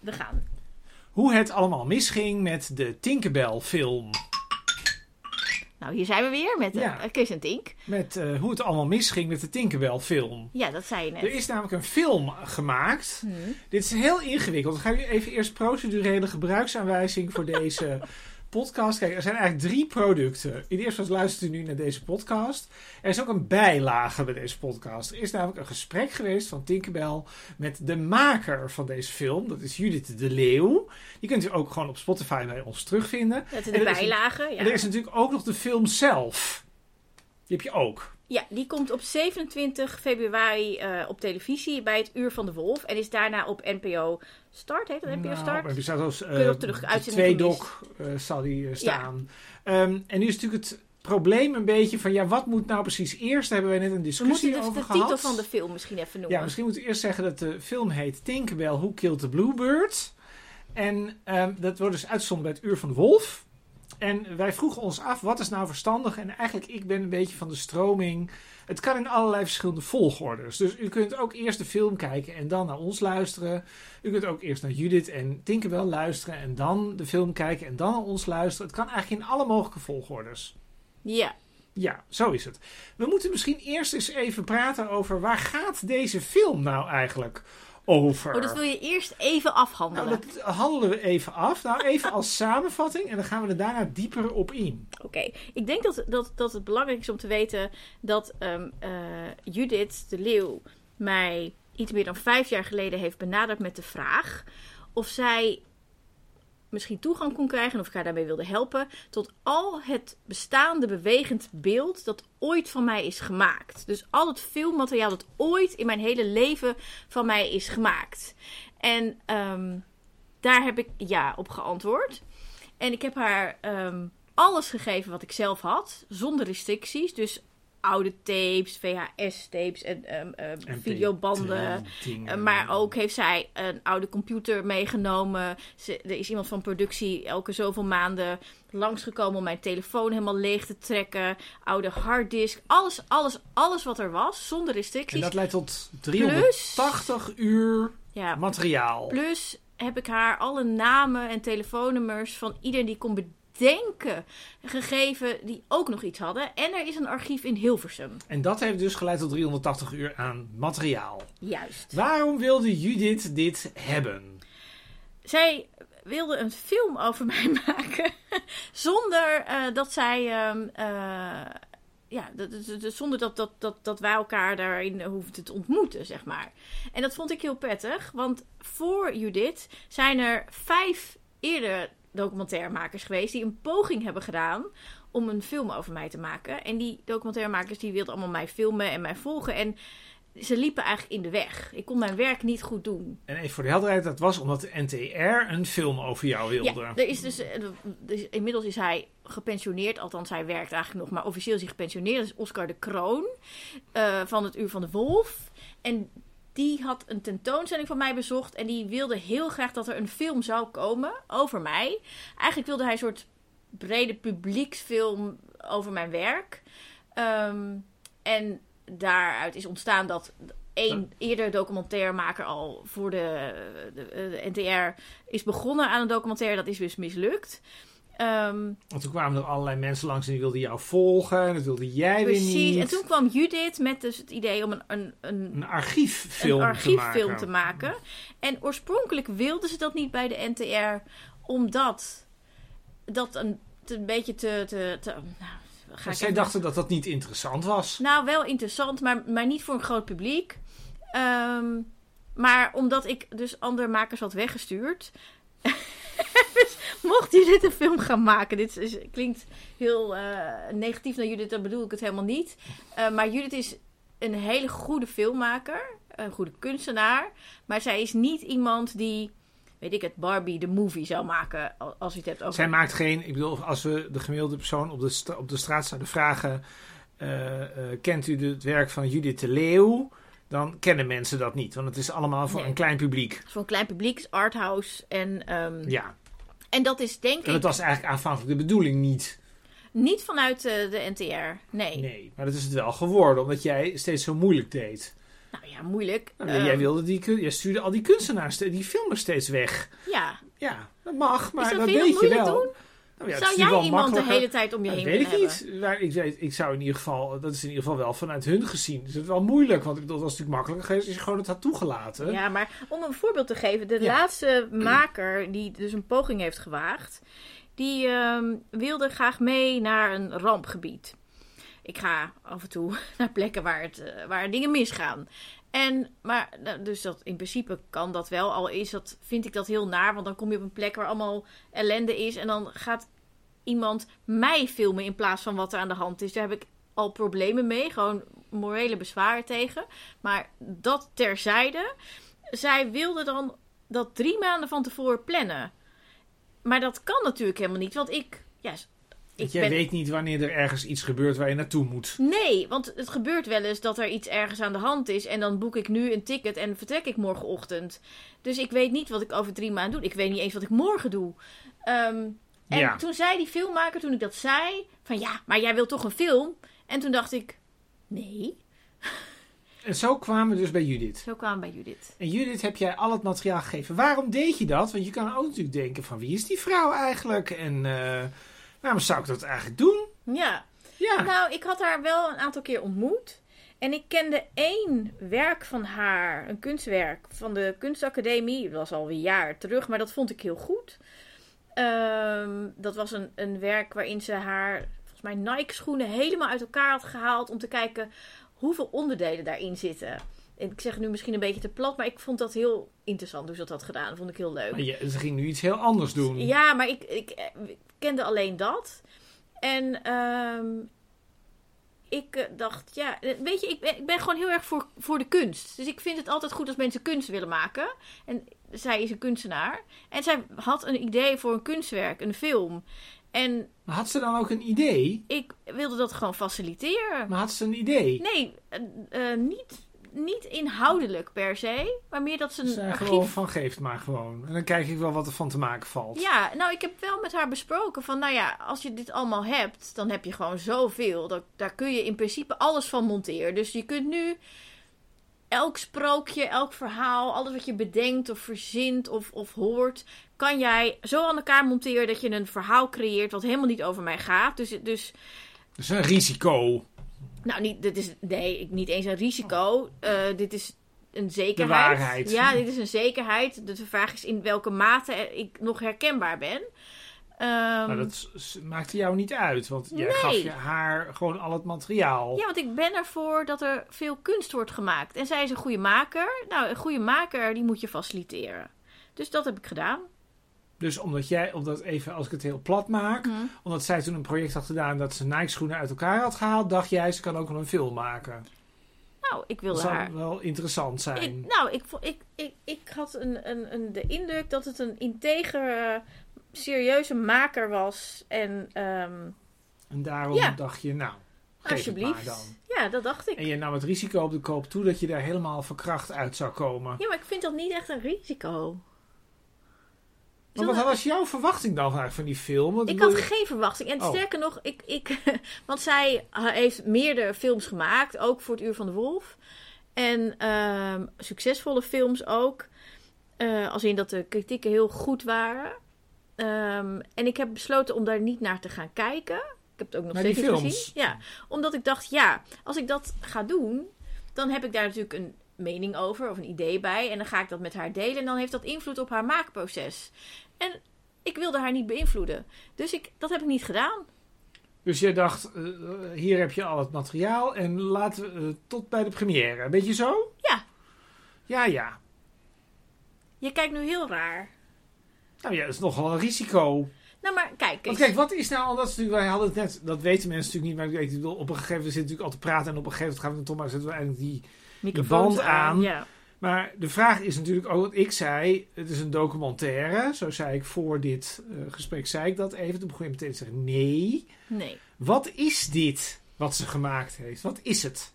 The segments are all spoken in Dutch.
we gaan. Hoe het allemaal misging met de Tinkerbell film. Nou, hier zijn we weer met uh, Ja. Chris en Tink. Met eh, hoe het allemaal misging met de Tinkerbell film. Ja, dat zei je net. Er is namelijk een film gemaakt. Hm. Dit is heel ingewikkeld. Ik ga nu even eerst procedurele gebruiksaanwijzing voor deze podcast. Kijk, er zijn eigenlijk drie producten. In de eerste plaats luistert u nu naar deze podcast. Er is ook een bijlage bij deze podcast. Er is namelijk een gesprek geweest van Tinkerbell met de maker van deze film. Dat is Judith de Leeuw. Die kunt u ook gewoon op Spotify bij ons terugvinden. Dat is de is bijlage. Ja. En er is natuurlijk ook nog de film zelf. Die heb je ook. Ja, die komt op 27 februari eh, op televisie bij het Uur van de Wolf. En is daarna op NPO Start. Heet dat NPO Nou, Start? er staat als Kun je op terug- de uitzending tweedok eh zal die eh, staan. Ehm, en nu is natuurlijk het probleem een beetje van ja, wat moet nou precies eerst? Daar hebben wij net een We discussie moeten de, over de gehad. titel van de film misschien even noemen. ja, misschien moeten we eerst zeggen dat de film heet Tinkerbell Who Killed the Bluebird. En ehm, dat wordt dus uitgezonden bij het Uur van de Wolf. En wij vroegen ons af, wat is nou verstandig? En eigenlijk, ik ben een beetje van de stroming. Het kan in allerlei verschillende volgordes. Dus u kunt ook eerst de film kijken en dan naar ons luisteren. U kunt ook eerst naar Judith en Tinkerbell luisteren en dan de film kijken en dan naar ons luisteren. Het kan eigenlijk in alle mogelijke volgordes. Ja. Ja, zo is het. We moeten misschien eerst eens even praten over waar gaat deze film nou eigenlijk over? Oh, dat wil je eerst even afhandelen. Nou, dat handelen we even af. Nou, even als samenvatting en dan gaan we er daarna dieper op in. Oké, ik denk dat, dat, dat het belangrijk is om te weten dat ehm, eh, Judith de Leeuw mij iets meer dan vijf jaar geleden heeft benaderd met de vraag of zij misschien toegang kon krijgen en of ik haar daarmee wilde helpen tot al het bestaande bewegend beeld dat ooit van mij is gemaakt. Dus al het filmmateriaal dat ooit in mijn hele leven van mij is gemaakt. En ehm, daar heb ik ja op geantwoord. En ik heb haar ehm, alles gegeven wat ik zelf had, zonder restricties. Dus oude tapes, VHS-tapes en ehm, ehm, videobanden. Dingen. Uh, maar ook heeft zij een oude computer meegenomen. Ze, er is iemand van productie elke zoveel maanden langsgekomen om mijn telefoon helemaal leeg te trekken. Oude harddisk. Alles, alles, alles wat er was, zonder En restricties. dat leidt tot 380 uur ja, materiaal. plus heb ik haar alle namen en telefoonnummers van iedereen die kon bedenken gegeven die ook nog iets hadden. En er is een archief in Hilversum. En dat heeft dus geleid tot 380 uur aan materiaal. Juist. Waarom wilde Judith dit hebben? zij wilde een film over mij maken. zonder eh, dat zij. ehm, eh, ja, zonder dat, dat, dat, dat wij elkaar daarin hoefden te ontmoeten, zeg maar. En dat vond ik heel prettig, want voor Judith zijn er vijf eerder documentairemakers geweest die een poging hebben gedaan om een film over mij te maken. En die documentairemakers die wilden allemaal mij filmen en mij volgen. En ze liepen eigenlijk in de weg. Ik kon mijn werk niet goed doen. En even voor de helderheid, dat was omdat de NTR een film over jou wilde. Ja, er is dus, dus inmiddels is hij gepensioneerd. Althans, hij werkt eigenlijk nog, maar officieel is hij gepensioneerd. Dat is Oscar de Kroon eh, van het Uur van de Wolf. En die had een tentoonstelling van mij bezocht. En die wilde heel graag dat er een film zou komen over mij. Eigenlijk wilde hij een soort brede publieksfilm over mijn werk. Ehm, en daaruit is ontstaan dat één eerder documentairemaker al voor de, de, de NTR is begonnen aan een documentaire. Dat is dus mislukt. Ehm, Want toen kwamen er allerlei mensen langs en die wilden jou volgen. En dat wilde jij weer precies. niet. En toen kwam Judith met dus het idee om een, een, een, Een archieffilm een archieffilm te te maken. En oorspronkelijk wilden ze dat niet bij de NTR, omdat dat een, een beetje te. te, te nou, zij dachten dat dat niet interessant was. Nou, wel interessant, maar, maar niet voor een groot publiek. Ehm, maar omdat ik dus andere makers had weggestuurd. dus mocht Judith een film gaan maken. Dit klinkt heel eh, negatief naar Judith, dan bedoel ik het helemaal niet. Eh, maar Judith is een hele goede filmmaker. Een goede kunstenaar. Maar zij is niet iemand die, weet ik het, Barbie de movie zou maken. al- Als je het hebt over... Zij maakt geen... Ik bedoel, als we de gemiddelde persoon op de, op de straat zouden vragen... eh, kent u het werk van Judith de Leeuw? Dan kennen mensen dat niet. Want het is allemaal voor Nee. een klein publiek. Voor een klein publiek, arthouse. En, ehm, Ja. en dat is denk En ik dat was eigenlijk aanvankelijk de bedoeling niet. Niet vanuit eh, de NTR, nee. Nee, maar dat is het wel geworden. Omdat jij steeds zo moeilijk deed. Nou ja, moeilijk. Nou, Ehm, jij, wilde die, jij stuurde al die kunstenaars, die filmers steeds weg. Ja, Ja, dat mag, maar is dat, dat weet je moeilijk wel. doen? Nou ja, Zou jij iemand de hele tijd om je heen weet ik willen niet. hebben? Maar ik, weet, ik zou in ieder geval, dat is in ieder geval wel vanuit hun gezien. Is het wel moeilijk, want ik bedoel, dat was natuurlijk makkelijker geweest als je gewoon het had toegelaten. Ja, maar om een voorbeeld te geven. De Ja. laatste maker die dus een poging heeft gewaagd... die ehm, wilde graag mee naar een rampgebied. Ik ga af en toe naar plekken waar, het, eh, waar dingen misgaan. En, maar, nou, dus dat, in principe kan dat wel. Al is dat, vind ik dat heel naar. Want dan kom je op een plek waar allemaal ellende is. En dan gaat iemand mij filmen in plaats van wat er aan de hand is. Daar heb ik al problemen mee. Gewoon morele bezwaren tegen. Maar dat terzijde. Zij wilde dan dat drie maanden van tevoren plannen. Maar dat kan natuurlijk helemaal niet. Want ik... Ja, ik jij ben, weet niet wanneer er ergens iets gebeurt waar je naartoe moet. Nee, want het gebeurt wel eens dat er iets ergens aan de hand is. En dan boek ik nu een ticket en vertrek ik morgenochtend. Dus ik weet niet wat ik over drie maanden doe. Ik weet niet eens wat ik morgen doe. Ehm, en Ja. toen zei die filmmaker, toen ik dat zei, van ja, maar jij wilt toch een film? En toen dacht ik, nee. En zo kwamen we dus bij Judith. Zo kwam bij Judith. En Judith heb jij al het materiaal gegeven. Waarom deed je dat? Want je kan ook natuurlijk denken van wie is die vrouw eigenlijk? En eh, waarom zou ik dat eigenlijk doen? Ja, Ja, nou, ik had haar wel een aantal keer ontmoet. En ik kende één werk van haar, een kunstwerk van de kunstacademie. Dat was alweer een jaar terug, maar dat vond ik heel goed. Ehm, dat was een, een werk waarin ze haar, volgens mij, Nike-schoenen helemaal uit elkaar had gehaald. Om te kijken hoeveel onderdelen daarin zitten. Ik zeg nu misschien een beetje te plat, maar ik vond dat heel interessant hoe ze dat had gedaan. Dat vond ik heel leuk. maar ze ging nu iets heel anders doen. Ja, maar ik, ik, eh, ik kende alleen dat. En ehm, ik eh, dacht, ja, eh, weet je, ik ben, ik ben gewoon heel erg voor, voor de kunst. Dus ik vind het altijd goed als mensen kunst willen maken. En zij is een kunstenaar. En zij had een idee voor een kunstwerk, een film. En Maar had ze dan ook een idee? ik wilde dat gewoon faciliteren. Maar had ze een idee? Nee, niet, niet inhoudelijk per se, maar meer dat ze Ze een gewoon archief van geef het maar gewoon. En dan kijk ik wel wat er van te maken valt. Ja, nou, ik heb wel met haar besproken van, nou ja, als je dit allemaal hebt, dan heb je gewoon zoveel. Dat, daar kun je in principe alles van monteren. Dus je kunt nu elk sprookje, elk verhaal, alles wat je bedenkt of verzint of, of hoort, kan jij zo aan elkaar monteren dat je een verhaal creëert wat helemaal niet over mij gaat. Dus, dus Dat is een risico. Nou, niet, dit is, nee, niet eens een risico. Eh, dit is een zekerheid. De waarheid. Ja, dit is een zekerheid. De vraag is in welke mate ik nog herkenbaar ben. Ehm, Maar dat maakte jou niet uit. Want jij Nee. gaf je haar gewoon al het materiaal. Ja, want ik ben ervoor dat er veel kunst wordt gemaakt. En zij is een goede maker. Nou, een goede maker, die moet je faciliteren. Dus dat heb ik gedaan. Dus omdat jij, omdat even als ik het heel plat maak, Mhm. omdat zij toen een project had gedaan dat ze Nike schoenen uit elkaar had gehaald, dacht jij ze kan ook nog een film maken. Nou, ik Dat wilde zou haar... wel interessant zijn. Ik, nou, ik, ik, ik, ik had een, een, een, de indruk dat het een integer, eh, serieuze maker was. En ehm, En daarom Ja. dacht je, nou, alsjeblieft. dan. Ja, dat dacht ik. En je nam het risico op de koop toe dat je daar helemaal verkracht uit zou komen. Ja, maar ik vind dat niet echt een risico. Maar wat was jouw verwachting dan eigenlijk van die film? Want Ik had je- geen verwachting. En Oh. sterker nog, ik, ik, want zij heeft meerdere films gemaakt, ook voor het Uur van de Wolf. En ehm, succesvolle films ook. Eh, als in dat de kritieken heel goed waren. Ehm, en ik heb besloten om daar niet naar te gaan kijken. Ik heb het ook nog Naar steeds gezien. Ja, omdat ik dacht, ja, als ik dat ga doen, dan heb ik daar natuurlijk een mening over of een idee bij. En dan ga ik dat met haar delen. En dan heeft dat invloed op haar maakproces. En ik wilde haar niet beïnvloeden. Dus ik, dat heb ik niet gedaan. Dus je dacht, eh, hier heb je al het materiaal en laten we eh, tot bij de première. Weet je zo? Ja. Ja, ja. Je kijkt nu heel raar. Nou ja, dat is nogal een risico. Nou, maar kijk eens. Want kijk, wat is nou, dat is natuurlijk, wij hadden het net, dat weten mensen natuurlijk niet, maar ik bedoel, op een gegeven moment zitten we natuurlijk al te praten en op een gegeven moment gaan we dan toch maar zetten we eigenlijk die. Microfoons band aan. Ja. Maar de vraag is natuurlijk ook wat ik zei, het is een documentaire, zo zei ik voor dit eh, gesprek, zei ik dat even, toen begon je meteen te zeggen, nee, Nee. wat is dit wat ze gemaakt heeft? Wat is het?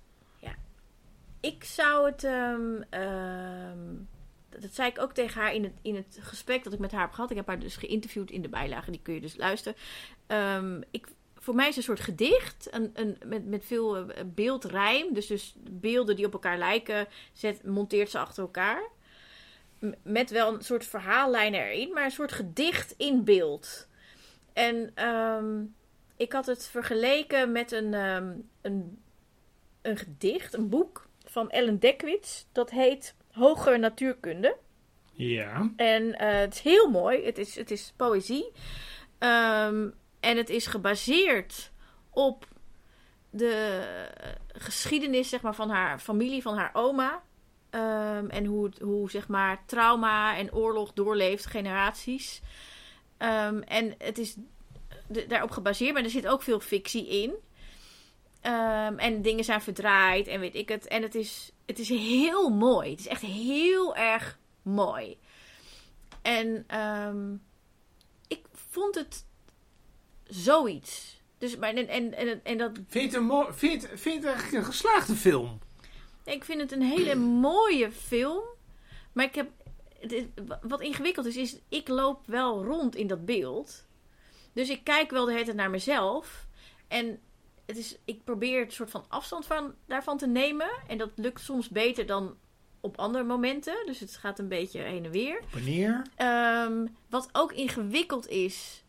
Ik zou het. ehm, ehm, dat zei ik ook tegen haar in het, in het gesprek dat ik met haar heb gehad. Ik heb haar dus geïnterviewd in de bijlage, die kun je dus luisteren. Ehm, ik voor mij is het een soort gedicht. Een, een, met, met veel eh, beeldrijm. Dus, dus beelden die op elkaar lijken, zet, monteert ze achter elkaar. Met wel een soort verhaallijn erin, maar een soort gedicht in beeld. En ehm, ik had het vergeleken met een, ehm, een, een gedicht, een boek van Ellen Dekwits. Dat heet Hoger Natuurkunde. Ja. En eh, het is heel mooi. Het is, het is poëzie. Ehm, en het is gebaseerd op de geschiedenis zeg maar, van haar familie, van haar oma. Ehm, en hoe, hoe zeg maar, trauma en oorlog doorleeft, generaties. Ehm, en het is daarop gebaseerd, maar er zit ook veel fictie in. Ehm, en dingen zijn verdraaid en weet ik het. En het is, het is heel mooi. Het is echt heel erg mooi. En ik vond het zoiets. Dus, maar, en, en, en, en dat, Vind je het, vind het, vind het eigenlijk een geslaagde film? ik vind het een hele mooie film. Maar ik heb, het wat ingewikkeld is, is ik loop wel rond in dat beeld. Dus ik kijk wel de hele tijd naar mezelf. En het is, ik probeer een soort van afstand van, daarvan te nemen. En dat lukt soms beter dan op andere momenten. Dus het gaat een beetje heen en weer. Wanneer? Ehm, wat ook ingewikkeld is.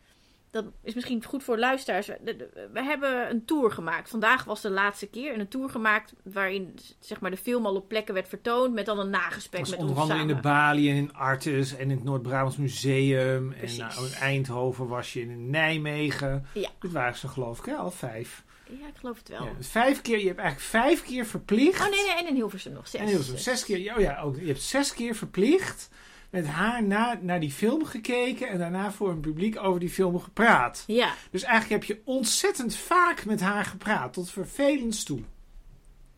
Dat is misschien goed voor luisteraars. We, hebben een tour gemaakt. Vandaag was de laatste keer. En een tour gemaakt waarin zeg maar, de film al op plekken werd vertoond. Met dan een nagesprek met onder ons andere in de Bali en in Artes en in het Noord-Brabants Museum. Precies. En nou, in Eindhoven was je in Nijmegen. Ja. Dit waren ze geloof ik hè, al vijf. Ja, ik geloof het wel. Ja, vijf keer, je hebt eigenlijk vijf keer verplicht. Oh nee, nee, en in Hilversum nog zes. En zo, zes keer, oh ja, ook, je hebt zes keer verplicht met haar na, naar die film gekeken en daarna voor een publiek over die film gepraat. Ja, Dus eigenlijk heb je ontzettend vaak met haar gepraat, tot vervelends toe.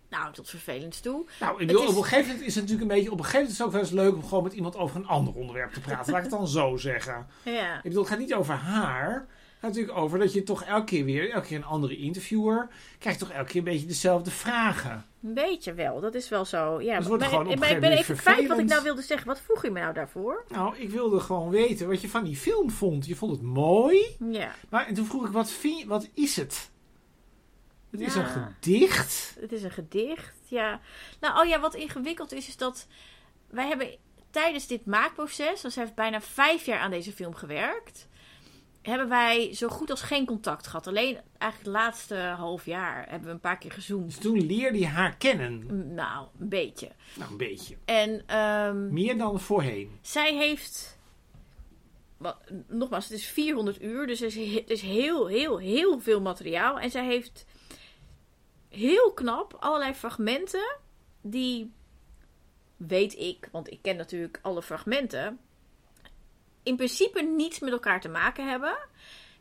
nou, tot vervelend toe. Nou, bedoel, is- op een gegeven moment is het natuurlijk een beetje, op een gegeven moment is het ook wel eens leuk om gewoon met iemand over een ander onderwerp te praten. Laat ik het dan zo zeggen. Ja, Ik bedoel, het gaat niet over haar. Natuurlijk over dat je toch elke keer weer, elke keer een andere interviewer, krijgt toch elke keer een beetje dezelfde vragen. een beetje wel. Dat is wel zo. Ja, Dus maar, ik ben even kwijt wat ik nou wilde zeggen. Wat vroeg je me nou daarvoor? Nou, ik wilde gewoon weten wat je van die film vond. Je vond het mooi. Ja, Maar en toen vroeg ik, wat, vind je, wat is het? Het is een gedicht. Het is een gedicht, ja. Nou, oh ja, wat ingewikkeld is, is dat wij hebben tijdens dit maakproces, dus hij heeft bijna vijf jaar aan deze film gewerkt, hebben wij zo goed als geen contact gehad. Alleen eigenlijk het laatste half jaar hebben we een paar keer gezoomd. Dus toen leerde je haar kennen. Mm, Nou, een beetje. Nou, een beetje. En ehm, Meer dan voorheen. zij heeft. Wat, nogmaals, het is 400 uur, dus er is, he- het is heel, heel, heel veel materiaal. En zij heeft heel knap allerlei fragmenten die, weet ik, want ik ken natuurlijk alle fragmenten, in principe niets met elkaar te maken hebben,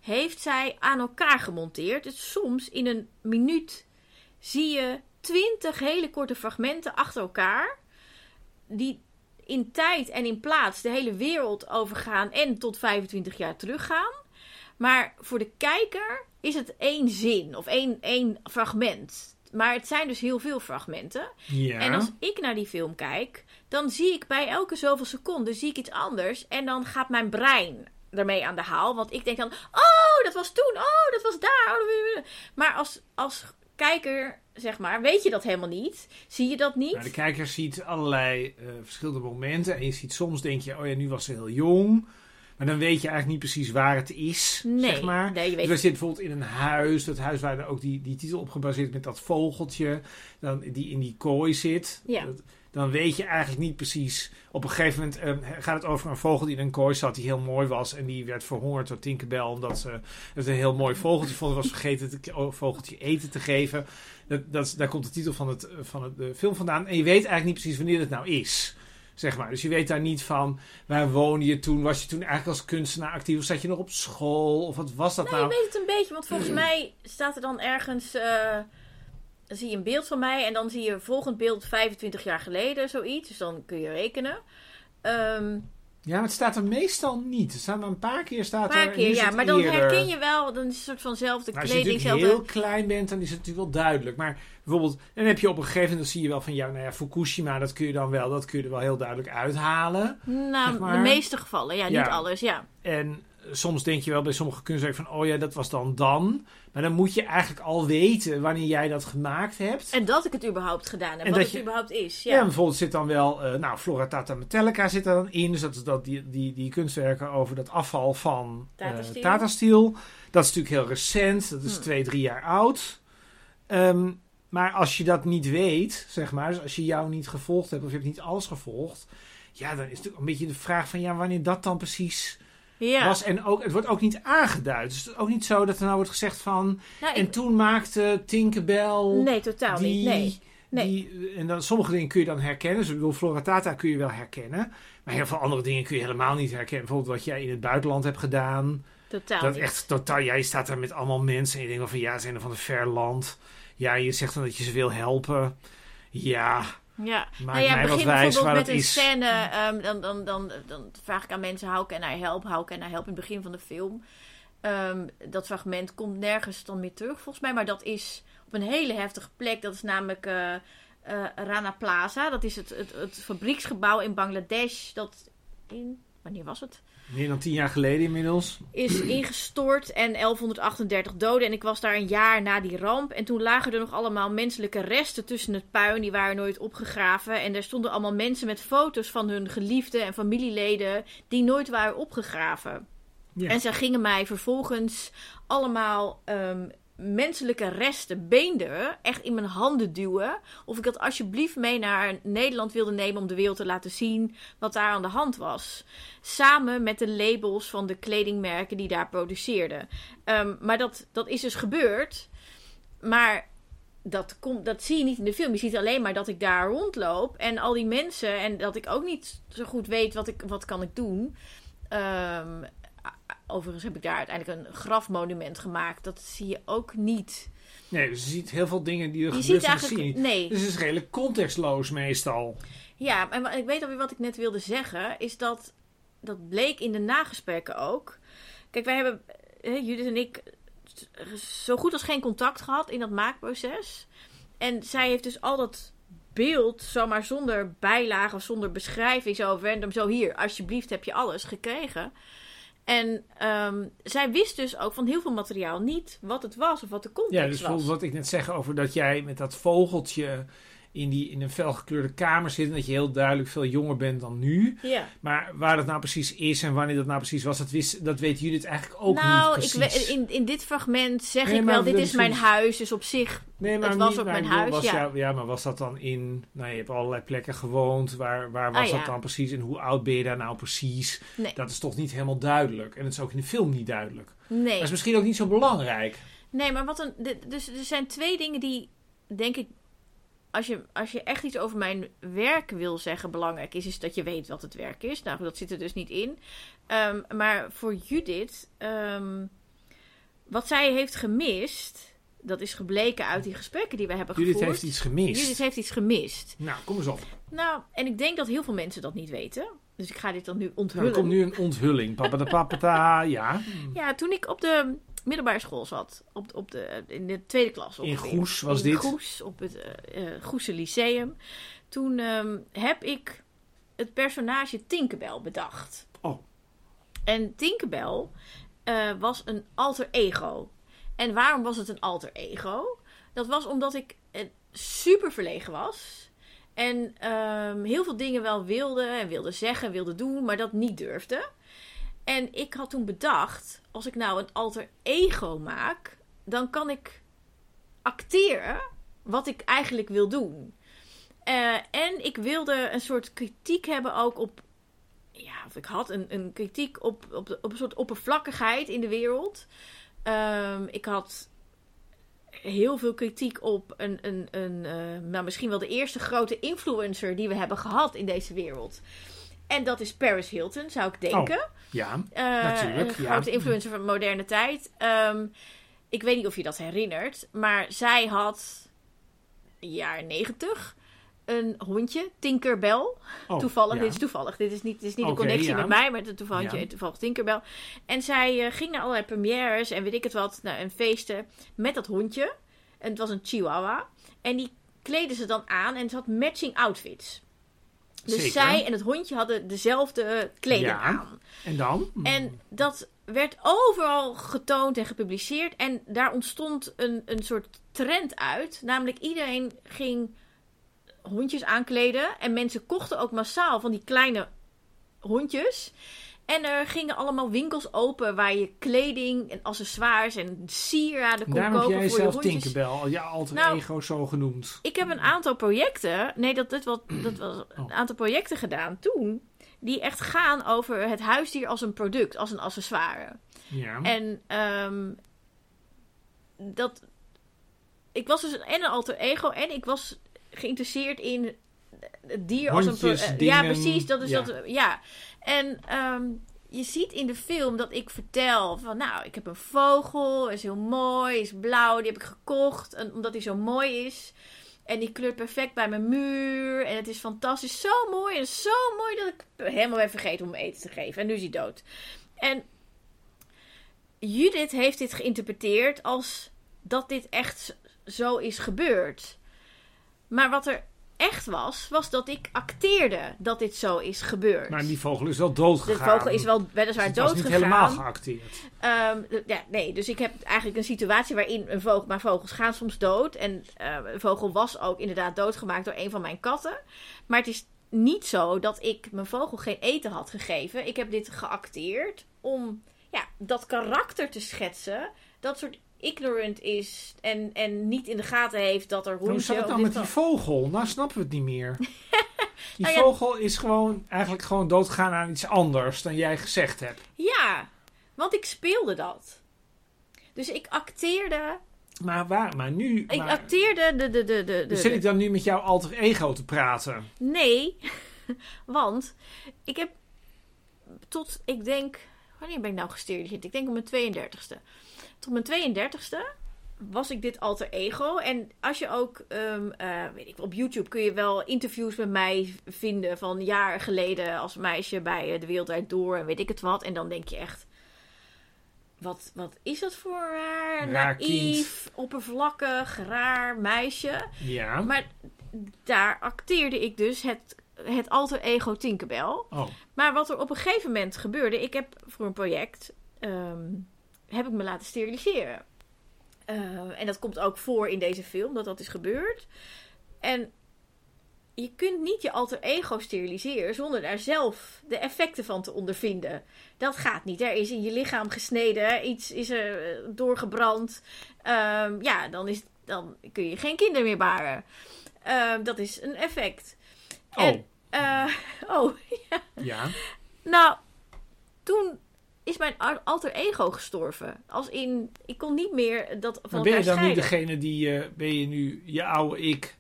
heeft zij aan elkaar gemonteerd. Dus soms in een minuut zie je twintig hele korte fragmenten achter elkaar, die in tijd en in plaats de hele wereld overgaan en tot 25 jaar teruggaan. Maar voor de kijker is het één zin of één, één fragment. Maar het zijn dus heel veel fragmenten. Ja. En als ik naar die film kijk, dan zie ik bij elke zoveel seconden zie ik iets anders. En dan gaat mijn brein ermee aan de haal. Want ik denk dan, oh, dat was toen, oh, dat was daar. oh, Maar als, als kijker, zeg maar, weet je dat helemaal niet. Zie je dat niet. Nou, de kijker ziet allerlei eh, verschillende momenten. En je ziet soms, denk je, oh ja, nu was ze heel jong. Maar dan weet je eigenlijk niet precies waar het is, Nee, zeg maar. nee, je weet dus we zitten bijvoorbeeld in een huis. Dat huis waar ook die, die titel op gebaseerd met dat vogeltje. Dan, die in die kooi zit. Ja. Dat- dan weet je eigenlijk niet precies. Op een gegeven moment eh, gaat het over een vogel die in een kooi zat. Die heel mooi was. En die werd verhongerd door Tinkerbell. Omdat ze het een heel mooi vogeltje vond. was vergeten het oh, vogeltje eten te geven. Dat, daar komt de titel van, het, van het, de film vandaan. En je weet eigenlijk niet precies wanneer het nou is. Zeg maar. Dus je weet daar niet van. Waar woonde je toen? Was je toen eigenlijk als kunstenaar actief? Of zat je nog op school? Of wat was dat Nou, nou? je weet het een beetje, want volgens mij staat er dan ergens. eh, dan zie je een beeld van mij en dan zie je volgend beeld 25 jaar geleden, zoiets. Dus dan kun je rekenen. Ehm, Ja, maar het staat er meestal niet. Er staat maar een paar keer staat er. paar nu keer, ja. Maar dan eerder. herken je wel, dan is het een soort van zelfde Maar als je kleding, zelfde... heel klein bent, dan is het natuurlijk wel duidelijk. Maar bijvoorbeeld, dan heb je op een gegeven moment, dan zie je wel van, ja, nou ja, Fukushima, dat kun je dan wel, dat kun je er wel heel duidelijk uithalen. Nou, zeg maar. de meeste gevallen, ja, niet Ja. alles, ja. En soms denk je wel bij sommige kunstwerken van, oh ja, dat was dan dan. Maar dan moet je eigenlijk al weten wanneer jij dat gemaakt hebt. En dat ik het überhaupt gedaan heb. En wat dat het je- überhaupt is. Ja, Ja. bijvoorbeeld zit dan wel, eh, nou, Flora Tata Metallica zit er dan in. Dus dat is dat, die, die, die kunstwerken over dat afval van eh, Tata Steel. Tata Steel. Dat is natuurlijk heel recent. Dat is Hm. twee, drie jaar oud. Ehm, maar als je dat niet weet, zeg maar, dus als je jou niet gevolgd hebt of je hebt niet alles gevolgd, ja, dan is het natuurlijk een beetje de vraag van, ja, wanneer dat dan precies ja. was. En ook, het wordt ook niet aangeduid. Dus het is ook niet zo dat er nou wordt gezegd van, Nou, en ik- toen maakte Tinkerbell nee, totaal die, niet. Nee. Nee. die- en dan, sommige dingen kun je dan herkennen. Dus ik bedoel, Flora Tata kun je wel herkennen. Maar heel veel andere dingen kun je helemaal niet herkennen. Bijvoorbeeld wat jij in het buitenland hebt gedaan. Totaal dat niet. echt totaal, jij staat daar met allemaal mensen en je denkt van ja, zijn er van een ver land. Ja, je zegt dan dat je ze wil helpen. Ja, Ja, maak nou ja, mij begin bijvoorbeeld met een is. scène. ehm, dan, dan, dan, dan vraag ik aan mensen: hou ik naar help? Hou ik naar help? In het begin van de film. Ehm, dat fragment komt nergens dan meer terug, volgens mij. Maar dat is op een hele heftige plek. Dat is namelijk eh, Rana Plaza. Dat is het, het, het fabrieksgebouw in Bangladesh. Dat in. Wanneer was het? Meer dan tien jaar geleden inmiddels. is ingestort en 1138 doden. En ik was daar een jaar na die ramp. En toen lagen er nog allemaal menselijke resten tussen het puin. Die waren nooit opgegraven. En er stonden allemaal mensen met foto's van hun geliefden en familieleden. die nooit waren opgegraven. Ja. En zij gingen mij vervolgens allemaal ehm, menselijke resten, beenderen, echt in mijn handen duwen. Of ik dat alsjeblieft mee naar Nederland wilde nemen om de wereld te laten zien wat daar aan de hand was. Samen met de labels van de kledingmerken die daar produceerden. Ehm, maar dat, dat is dus gebeurd. Maar dat, komt, dat zie je niet in de film. Je ziet alleen maar dat ik daar rondloop en al die mensen. En dat ik ook niet zo goed weet wat, ik, wat kan ik doen. Ehm, overigens heb ik daar uiteindelijk een grafmonument gemaakt. Dat zie je ook niet. Nee, dus je ziet heel veel dingen die er Je ziet zie je eigenlijk... Nee. Dus het is redelijk contextloos meestal. Ja, en ik weet alweer wat ik net wilde zeggen. Is dat, dat bleek in de nagesprekken ook. Kijk, wij hebben, Judith en ik, zo goed als geen contact gehad in dat maakproces. En zij heeft dus al dat beeld, zomaar zonder bijlage of zonder beschrijving, zo random, zo hier, alsjeblieft heb je alles gekregen. En ehm, zij wist dus ook van heel veel materiaal niet wat het was of wat de context Ja, dus was. wat ik net zeg over dat jij met dat vogeltje in, die, in een felgekleurde kamer zit. En dat je heel duidelijk veel jonger bent dan nu. Ja. Maar waar dat nou precies is en wanneer dat nou precies was, dat, wist, dat weet Judith eigenlijk ook nou, niet precies. we- in, in dit fragment zeg Nee, ik wel, dit is mijn huis. Dus op zich, nee, maar het was niet- mijn huis, was ja. maar was dat dan in... Nou, je hebt allerlei plekken gewoond. Waar, waar was Ah, dat dan precies en hoe oud ben je daar nou precies? nee. Dat is toch niet helemaal duidelijk. En het is ook in de film niet duidelijk. Nee. Dat is misschien ook niet zo belangrijk. nee, maar wat een. Dus er zijn twee dingen die, denk ik, als je, als je echt iets over mijn werk wil zeggen, belangrijk is, is dat je weet wat het werk is. Nou, dat zit er dus niet in. Ehm, maar voor Judith, ehm, wat zij heeft gemist, dat is gebleken uit die gesprekken die we hebben Judith gevoerd. heeft iets gemist. Judith heeft iets gemist. Nou, kom eens op. Nou, en ik denk dat heel veel mensen dat niet weten. Dus ik ga dit dan nu onthullen. er komt nu een onthulling. Papa de papata, ja. Ja, toen ik op de middelbare school zat, op, op de, in de tweede klas In. Goes was in dit. Goes, op het eh, Goese Lyceum. Toen ehm, heb ik het personage Tinkerbell bedacht. Oh. En Tinkerbell eh, was een alter ego. En waarom was het een alter ego? Dat was omdat ik super verlegen was. En ehm, heel veel dingen wel wilde en wilde zeggen, wilde doen, maar dat niet durfde. En ik had toen bedacht, als ik nou een alter ego maak, dan kan ik acteren wat ik eigenlijk wil doen. Eh, en ik wilde een soort kritiek hebben ook op. Ja, of ik had een, een kritiek op, op, op een soort oppervlakkigheid in de wereld. Ehm, ik had heel veel kritiek op een, een, een eh, nou, misschien wel de eerste grote influencer die we hebben gehad in deze wereld. En dat is Paris Hilton, zou ik denken. Ja, Eh, Natuurlijk, Een ja. grote influencer van moderne tijd. Ehm, ik weet niet of je dat herinnert. Maar zij had, jaren negentig, een hondje, Tinkerbell. oh, toevallig, ja. dit is toevallig. Dit is niet, dit is niet een connectie ja. met mij, maar het toevallig, Ja. toevallig Tinkerbell. En zij eh, ging naar allerlei premières en weet ik het wat, nou, en feesten met dat hondje. En het was een chihuahua. En die kleden ze dan aan en ze had matching outfits. Dus Zeker. zij en het hondje hadden dezelfde kleding Ja. aan. En dan? En dat werd overal getoond en gepubliceerd. En daar ontstond een, een soort trend uit. Namelijk iedereen ging hondjes aankleden. En mensen kochten ook massaal van die kleine hondjes. En er gingen allemaal winkels open waar je kleding en accessoires en sieraden kon Daarom heb kopen jij voor je zelf. Tinkerbell, ja, alter Nou, ego zo genoemd. Ik heb een aantal projecten. Nee, dat, dat, was, dat was een Oh. aantal projecten gedaan toen. Die echt gaan over het huisdier als een product, als een accessoire. Ja. En ehm, dat. Ik was dus en een alter ego en ik was geïnteresseerd in het dier als een Hondjes, pro- eh, Ja, precies. Dat is ja. dat. Ja. En ehm, je ziet in de film dat ik vertel van, nou, ik heb een vogel, is heel mooi, is blauw, die heb ik gekocht, omdat hij zo mooi is. En die kleurt perfect bij mijn muur. En het is fantastisch. Zo mooi en zo mooi dat ik helemaal ben vergeten om eten te geven. En nu is hij dood. En Judith heeft dit geïnterpreteerd als dat dit echt zo is gebeurd. Maar wat er echt was, was dat ik acteerde dat dit zo is gebeurd. Maar die vogel is wel dood de gegaan. vogel is wel weliswaar Dus dood niet gegaan. helemaal geacteerd. Ehm, ja, nee, dus ik heb eigenlijk een situatie waarin een vogel, maar vogels gaan soms dood. En eh, een vogel was ook inderdaad doodgemaakt door een van mijn katten. Maar het is niet zo dat ik mijn vogel geen eten had gegeven. Ik heb dit geacteerd om ja, dat karakter te schetsen. Dat soort ignorant is en, en niet in de gaten heeft dat er Hoe hondje... zat het dit met die vogel? Nou snappen we het niet meer. Die Nou ja. vogel is gewoon eigenlijk gewoon doodgegaan aan iets anders dan jij gezegd hebt. Ja, want ik speelde dat. Dus ik acteerde... Maar waar? Maar nu. Ik maar, acteerde de... de, de, de, de dus zit ik dan nu met jouw alter ego te praten? Nee, want ik heb tot, ik denk, wanneer ben ik nou gesteriliseerd? Ik denk op mijn 32ste. Tot mijn 32ste was ik dit alter ego. En als je ook, ehm, eh, weet ik op YouTube kun je wel interviews met mij vinden van jaren geleden als meisje bij eh, De Wereld Door en weet ik het wat. En dan denk je echt, wat, wat is dat voor Raar naïef, oppervlakkig, raar meisje. Ja. Maar daar acteerde ik dus het, het alter ego Tinkerbell. Oh, Maar wat er op een gegeven moment gebeurde, ik heb voor een project ehm, heb ik me laten steriliseren. Eh, en dat komt ook voor in deze film dat dat is gebeurd. En je kunt niet je alter ego steriliseren zonder daar zelf de effecten van te ondervinden. Dat gaat niet. Er is in je lichaam gesneden, iets is er eh, doorgebrand. Ehm, ja, dan, is, dan kun je geen kinderen meer baren. Ehm, dat is een effect. oh, En, eh, oh, ja. nou, toen is mijn al- alter ego gestorven. Als in, ik kon niet meer dat van Maar ben je dan nu scheiden. degene die, eh, ben je nu je oude ik,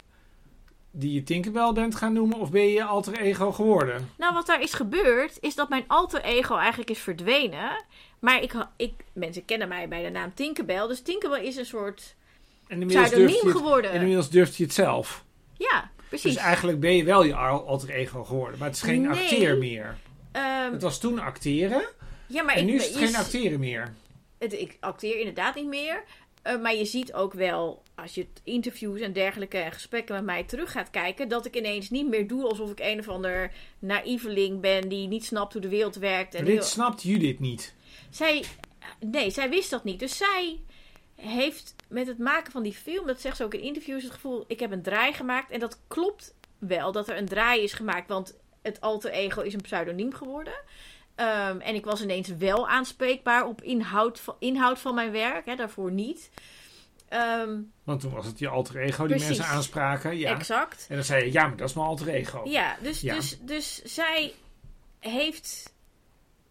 die je Tinkerbell bent gaan noemen, of ben je je alter ego geworden? Nou, wat daar is gebeurd, is dat mijn alter ego eigenlijk is verdwenen. Maar ik, ik, mensen kennen mij bij de naam Tinkerbell. Dus Tinkerbell is een soort pseudoniem het, geworden. en inmiddels durft je het zelf. Ja, precies. Dus eigenlijk ben je wel je al- alter ego geworden. Maar het is geen Nee. acteer meer. Ehm, Het was toen acteren. Ja, maar en ik, nu is het geen acteren meer. het, ik acteer inderdaad niet meer. Eh, maar je ziet ook wel, als je interviews en dergelijke en gesprekken met mij terug gaat kijken, dat ik ineens niet meer doe alsof ik een of ander naïveling ben die niet snapt hoe de wereld werkt. En dit heel- snapt Judith niet. Zij, nee, zij wist dat niet. Dus zij heeft met het maken van die film, dat zegt ze ook in interviews, het gevoel: ik heb een draai gemaakt. En dat klopt wel dat er een draai is gemaakt, want het alter ego is een pseudoniem geworden. Ehm, en ik was ineens wel aanspreekbaar op inhoud van, inhoud van mijn werk, hè, daarvoor niet. Ehm, Want toen was het je alter ego die Precies. mensen aanspraken. Ja. Exact. En dan zei je, ja, maar dat is mijn alter ego. Ja, dus, Ja. Dus, dus zij heeft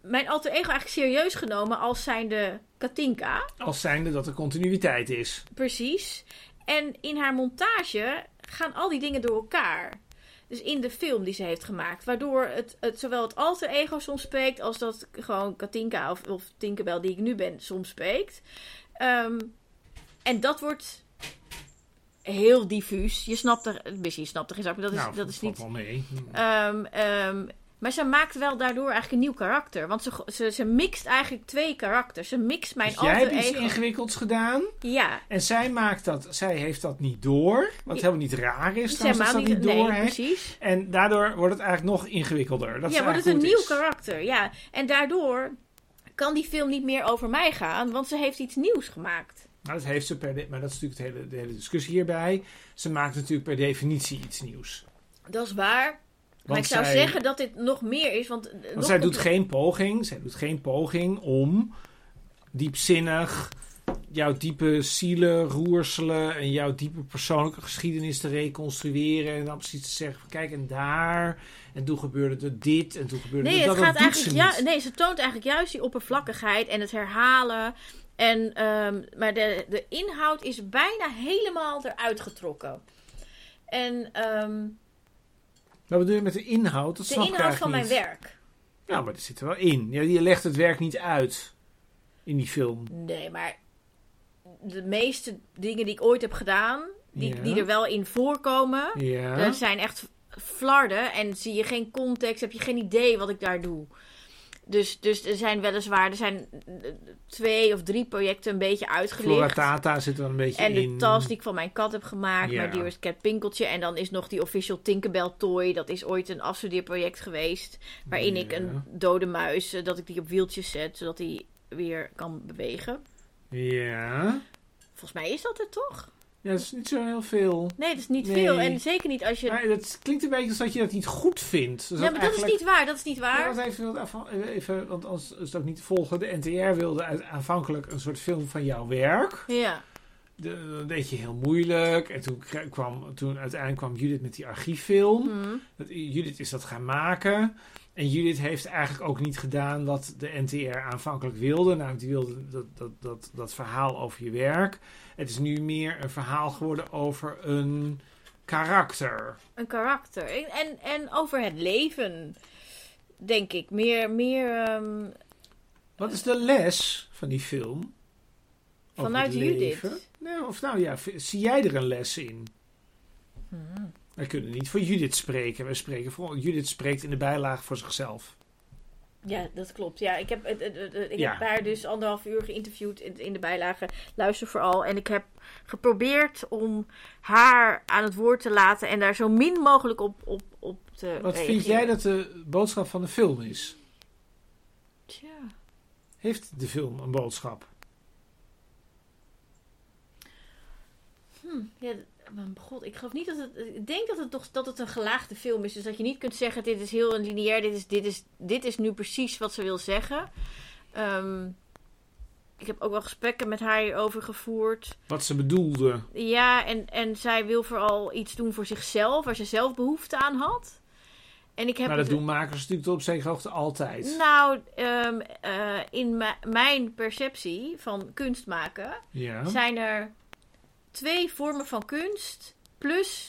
mijn alter ego eigenlijk serieus genomen als zijnde Katinka. Als zijnde dat er continuïteit is. Precies. En in haar montage gaan al die dingen door elkaar. Dus in de film die ze heeft gemaakt. Waardoor het, het zowel het alter ego soms spreekt. als dat gewoon Katinka of, of Tinkerbell die ik nu ben soms spreekt. Ehm, en dat wordt heel diffuus. Je snapt er. Misschien je snapt er geen zak, maar dat is, nou, dat is niet. wel mee. Ehm, ehm, maar ze maakt wel daardoor eigenlijk een nieuw karakter. Want ze, ze, ze mixt eigenlijk twee karakters. Ze mixt mijn Dus jij alter hebt iets ego. ingewikkelds gedaan. Ja, En zij maakt dat, zij heeft dat niet door. Wat helemaal niet raar is trouwens, dat ze dat niet nee, door heeft. precies. En daardoor wordt het eigenlijk nog ingewikkelder. Dat ja, wordt het een nieuw is. karakter. Ja, en daardoor kan die film niet meer over mij gaan, want ze heeft iets nieuws gemaakt. Nou, dat heeft ze per de- maar dat is natuurlijk de hele, de hele discussie hierbij. Ze maakt natuurlijk per definitie iets nieuws. Dat is waar. Maar ik zou zij- zeggen dat dit nog meer is, want... eh, Want nog zij doet geen poging, zij doet geen poging om diepzinnig jouw diepe zielen, roerselen en jouw diepe persoonlijke geschiedenis te reconstrueren en dan precies te zeggen van kijk en daar en toen gebeurde er dit en toen gebeurde Nee, er het dat. gaat dat doet ze eigenlijk ja, nee, ze toont eigenlijk juist die oppervlakkigheid en het herhalen. En, ehm, maar de, de inhoud is bijna helemaal eruit getrokken. En ehm, Wat bedoel je met de inhoud? Dat de inhoud van mijn werk. Ja, maar dat zit er wel in. Ja, je legt het werk niet uit in die film. Nee, maar de meeste dingen die ik ooit heb gedaan, die, Ja. die er wel in voorkomen, Ja. dat zijn echt flarden. En zie je geen context, heb je geen idee wat ik daar doe. Dus, dus er zijn weliswaar, er zijn eh, twee of drie projecten een beetje Flora uitgelicht. Tata zit er een beetje En de in. tas die ik van mijn kat heb gemaakt, Ja. mijn Dearest Cat Pinkeltje. En dan is nog die Official Tinkerbell Toy. Dat is ooit een afstudeerproject geweest. Waarin ik een dode muis, eh, dat ik die op wieltjes zet, zodat die weer kan bewegen. Ja. Volgens mij is dat het toch? Ja, dat is niet zo heel veel. Nee, dat is niet Nee. veel. En zeker niet als je... Maar dat klinkt een beetje als dat je dat niet goed vindt. Dus ja, maar dat is niet waar. Dat is niet Ja, waar. want even, even, want anders is het ook niet volgen. De NTR wilde uit- aanvankelijk een soort film van jouw werk. Ja. De, dat deed je heel moeilijk. En toen, kwam, toen uiteindelijk kwam Judith met die archieffilm. Hm. Dat, Judith is dat gaan maken. En Judith heeft eigenlijk ook niet gedaan wat de NTR aanvankelijk wilde. Namelijk, die wilde dat, dat, dat, dat verhaal over je werk. Het is nu meer een verhaal geworden over een karakter. Een karakter. En, en, en over het leven, denk ik. Meer, meer ehm, Wat is de les van die film? Vanuit Judith. Nou, of nou ja, zie jij er een les in? Hmm. Wij kunnen niet voor Judith spreken. Wij spreken voor, Judith spreekt in de bijlage voor zichzelf. Ja, dat klopt. Ja, ik heb, ik Ja. heb haar dus anderhalf uur geïnterviewd in, de bijlage. Luister vooral. En ik heb geprobeerd om haar aan het woord te laten en daar zo min mogelijk op, op, op te Wat vind jij dat de boodschap van de film is? Tja. Heeft de film een boodschap? Hm, ja, god, ik geloof niet dat het. Ik denk dat het toch dat het een gelaagde film is. Dus dat je niet kunt zeggen: dit is heel lineair, dit is, dit is, dit is nu precies wat ze wil zeggen. Ehm, ik heb ook wel gesprekken met haar hierover gevoerd. Wat ze bedoelde. Ja, en, en zij wil vooral iets doen voor zichzelf, waar ze zelf behoefte aan had. En ik heb Maar dat het- doen makers natuurlijk tot op zekere hoogte altijd. Nou, ehm, eh, in mi- mijn perceptie van kunst maken Ja. zijn er twee vormen van kunst plus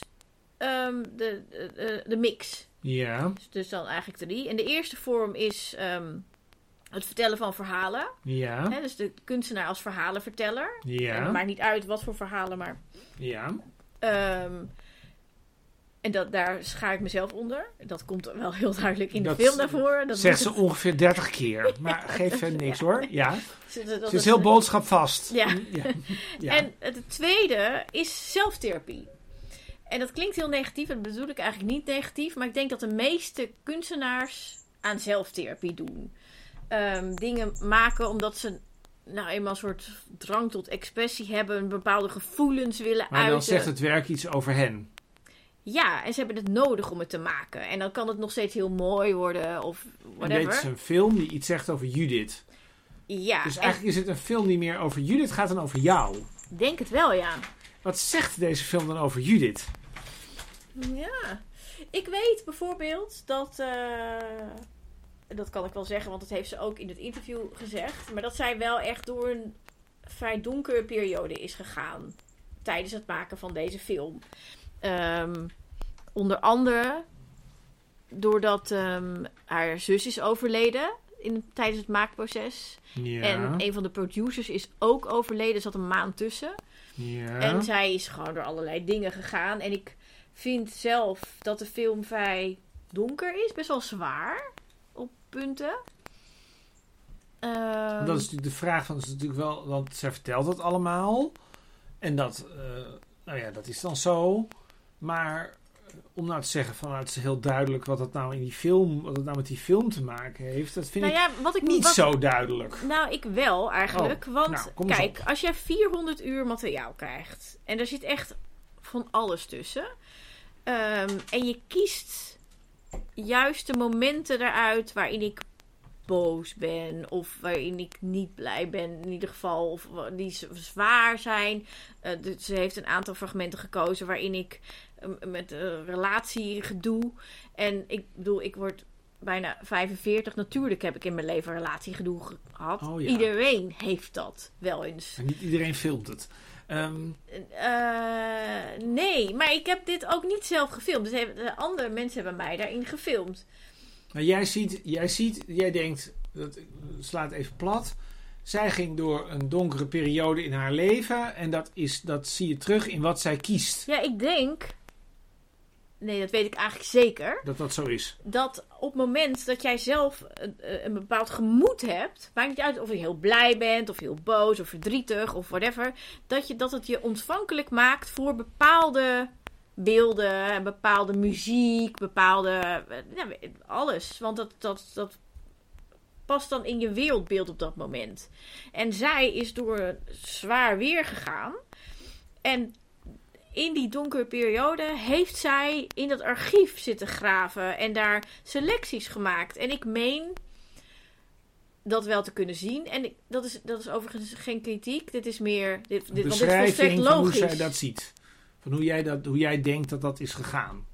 ehm, de, de, de- mix. Ja. Dus, dus dan eigenlijk drie. En de eerste vorm is ehm, het vertellen van verhalen. Ja. Dus de kunstenaar als verhalenverteller. En het Ja. maakt niet uit wat voor verhalen, maar Ja. Ehm, en dat, daar schaar ik mezelf onder. Dat komt wel heel duidelijk in de Dat film daarvoor. Dat Zegt ze ongeveer 30 keer. Maar geeft verder niks hoor. Ja. het- dat- dat Ze is het- heel boodschapvast. Ja. ja. Ja. En het tweede is zelftherapie. En dat klinkt heel negatief, dat bedoel ik eigenlijk niet negatief. Maar ik denk dat de meeste kunstenaars aan zelftherapie doen. Ehm, dingen maken omdat ze nou eenmaal een soort drang tot expressie hebben. Bepaalde gevoelens willen Maar uiten. dan zegt het werk iets over hen. Ja, en ze hebben het nodig om het te maken. En dan kan het nog steeds heel mooi worden of En whatever. dit is een film die iets zegt over Judith. Ja, Dus en eigenlijk is het een film die meer over Judith gaat dan over jou. ik denk het wel, ja. Wat zegt deze film dan over Judith? Ja. Ik weet bijvoorbeeld dat... eh, dat kan ik wel zeggen, want dat heeft ze ook in het interview gezegd. Maar dat zij wel echt door een vrij donkere periode is gegaan. Tijdens het maken van deze film. Ehm, onder andere doordat ehm, haar zus is overleden in, tijdens het maakproces. Ja. En een van de producers is ook overleden. Er zat een maand tussen. ja. En zij is gewoon door allerlei dingen gegaan. En ik vind zelf dat de film vrij donker is. Best wel zwaar op punten. Ehm, Dat is natuurlijk de vraag van, dat is natuurlijk wel, want zij vertelt dat allemaal. En dat, eh, nou ja, dat is dan zo. Maar om nou te zeggen van nou, het is heel duidelijk wat het nou in die film, wat het nou met die film te maken heeft, dat vind Nou ik ja, wat ik niet wat- zo duidelijk. Nou, ik wel eigenlijk. Oh, want nou, kijk, als jij 400 uur materiaal krijgt en er zit echt van alles tussen. ehm, en je kiest juist de momenten eruit waarin ik boos ben of waarin ik niet blij ben in ieder geval of die zwaar zijn. Eh, dus ze heeft een aantal fragmenten gekozen waarin ik met uh, relatiegedoe en ik bedoel ik word bijna 45. Natuurlijk heb ik in mijn leven relatiegedoe gehad. Oh ja. Iedereen heeft dat wel eens. En niet iedereen filmt het. Ehm, Eh, nee, maar ik heb dit ook niet zelf gefilmd. Dus andere mensen hebben mij daarin gefilmd. maar jij ziet, jij ziet, jij denkt, dat ik sla het even plat. Zij ging door een donkere periode in haar leven en dat, is, dat zie je terug in wat zij kiest. Ja, ik denk. Nee, dat weet ik eigenlijk zeker. Dat dat zo is. Dat op het moment dat jij zelf een, een bepaald gemoed hebt. Maakt niet uit of je heel blij bent, of heel boos, of verdrietig, of whatever. Dat, je, dat het je ontvankelijk maakt voor bepaalde beelden, bepaalde muziek, bepaalde. eh, Ja, alles. Want dat, dat, dat past dan in je wereldbeeld op dat moment. En zij is door zwaar weer gegaan. En in die donkere periode heeft zij in dat archief zitten graven en daar selecties gemaakt. En ik meen dat wel te kunnen zien. En ik, dat, is, dat is overigens geen kritiek. Dit is meer. Dit, dit, want dit is volstrekt Beschrijving van hoe logisch. zij dat ziet. Van hoe jij, dat, hoe jij denkt dat dat is gegaan.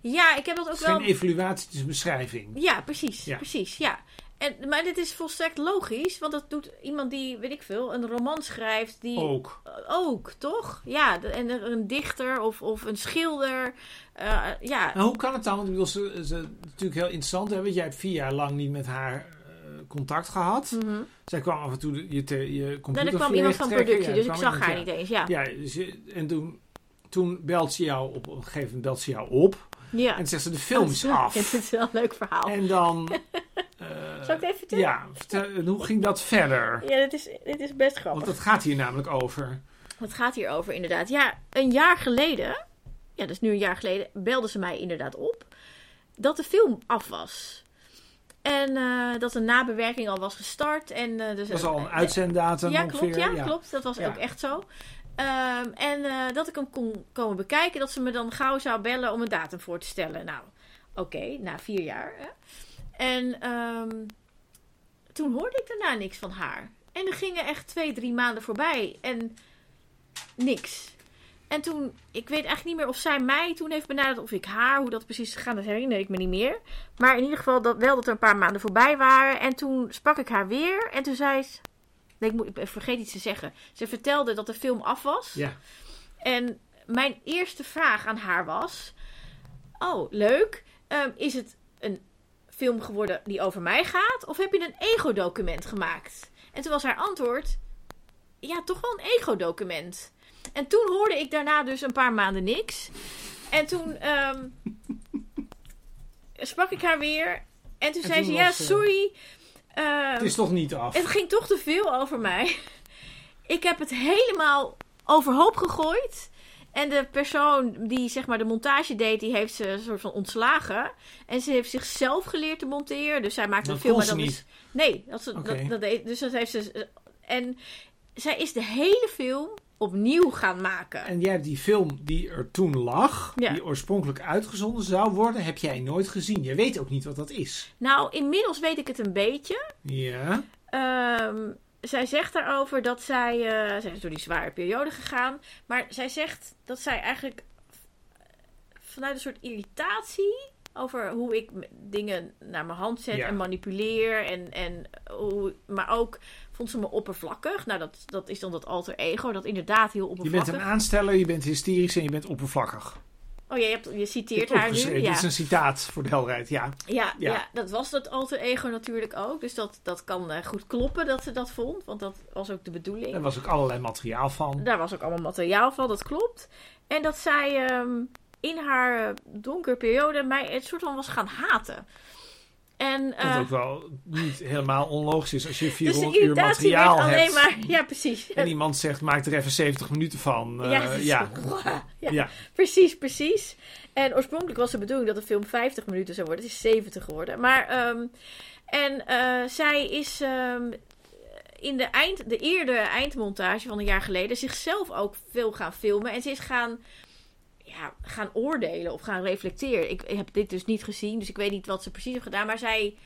Ja, ik heb dat ook Het is wel. geen evaluatie, het is een beschrijving. Ja, precies. Ja. Precies, ja. En, maar dit is volstrekt logisch, want dat doet iemand die, weet ik veel, een roman schrijft. Die, Ook. Ook, toch? Ja, en een dichter of, of een schilder. eh, ja, Nou, hoe kan het dan? Want ik bedoel, ze, ze, natuurlijk heel interessant. Want jij hebt vier jaar lang niet met haar eh, contact gehad. Mhm. Zij kwam af en toe je, te, je Nou, computer er kwam iemand van productie, Ja, dus ik zag haar niet eens. Ja, Ja, dus en toen, toen belt ze jou op, op een gegeven moment belt ze jou op. ja. En zegt ze, de film is af. Het is wel een leuk verhaal. En dan... eh, Zal ik het even vertellen? ja, vertel- hoe ging dat verder? Ja, dit is, dit is best grappig. Want dat gaat hier namelijk over. Het gaat hier over inderdaad. Ja, een jaar geleden, ja, dat is nu een jaar geleden, belde ze mij inderdaad op dat de film af was. En eh, dat de nabewerking al was gestart. En, eh, dus, Dat was al een uitzenddatum Ja, ongeveer. klopt, ja, klopt. Dat was Ja. ook echt zo. Ehm, en eh, dat ik hem kon komen bekijken, dat ze me dan gauw zou bellen om een datum voor te stellen. Nou, oké, na vier jaar. Hè. En ehm, toen hoorde ik daarna niks van haar. En er gingen echt twee, drie maanden voorbij en niks. En toen, ik weet eigenlijk niet meer of zij mij toen heeft benaderd of ik haar, hoe dat precies gegaan, dat herinner ik me niet meer. Maar in ieder geval dat, wel dat er een paar maanden voorbij waren. En toen sprak ik haar weer en toen zei ze, nee, ik, moet, ik vergeet iets te zeggen. Ze vertelde dat de film af was. Ja. En mijn eerste vraag aan haar was: Oh, leuk. Ehm, is het film geworden die over mij gaat? Of heb je een ego-document gemaakt? En toen was haar antwoord: Ja, toch wel een ego-document. En toen hoorde ik daarna dus een paar maanden niks. En toen ehm, sprak ik haar weer. En toen En zei toen ze: Ja, eh, sorry. ehm, Het is toch niet af. het ging toch te veel over mij. Ik heb het helemaal overhoop gegooid. En de persoon die zeg maar de montage deed, die heeft ze een soort van ontslagen. En ze heeft zichzelf geleerd te monteren. Dus zij maakte Dat een film. maar dat niet. is. Nee, dat, ze, dat, dat deed, dus dat heeft ze. En zij is de hele film opnieuw gaan maken. En jij hebt die film die er toen lag, Ja. die oorspronkelijk uitgezonden zou worden, heb jij nooit gezien. Je weet ook niet wat dat is. Nou, inmiddels weet ik het een beetje. Ja. Ehm, zij zegt daarover dat zij. eh, zij is door die zware periode gegaan. Maar zij zegt dat zij eigenlijk vanuit een soort irritatie over hoe ik dingen naar mijn hand zet Ja. en manipuleer. En, en hoe, maar ook vond ze me oppervlakkig. Nou, dat, dat is dan dat alter ego, dat inderdaad heel Je bent oppervlakkig. een aansteller, je bent hysterisch en je bent oppervlakkig. Oh, je, hebt, je citeert haar nu. Ja. Dit is een citaat voor de helderheid, ja. Ja, Ja. ja. dat was dat alter ego natuurlijk ook. Dus dat, dat kan eh, goed kloppen dat ze dat vond. Want dat was ook de bedoeling. Daar was ook allerlei materiaal van. Daar was ook allemaal materiaal van, dat klopt. En dat zij ehm, in haar eh, donkere periode mij het soort van was gaan haten. En, Wat eh, ook wel niet helemaal onlogisch is als je dus de 400 uur irritatie werd materiaal alleen hebt. maar... Ja, precies. En iemand zegt, maak er even 70 minuten van. Eh, ja, zo- ja, ja. precies, precies. En oorspronkelijk was de bedoeling dat de film 50 minuten zou worden. Het is 70 geworden. Maar, ehm, en eh, zij is ehm, in de, eind, de eerdere eindmontage van een jaar geleden zichzelf ook veel gaan filmen. En ze is gaan, ja, gaan oordelen of gaan reflecteren. Ik heb dit dus niet gezien, dus ik weet niet wat ze precies heeft gedaan. Maar zij,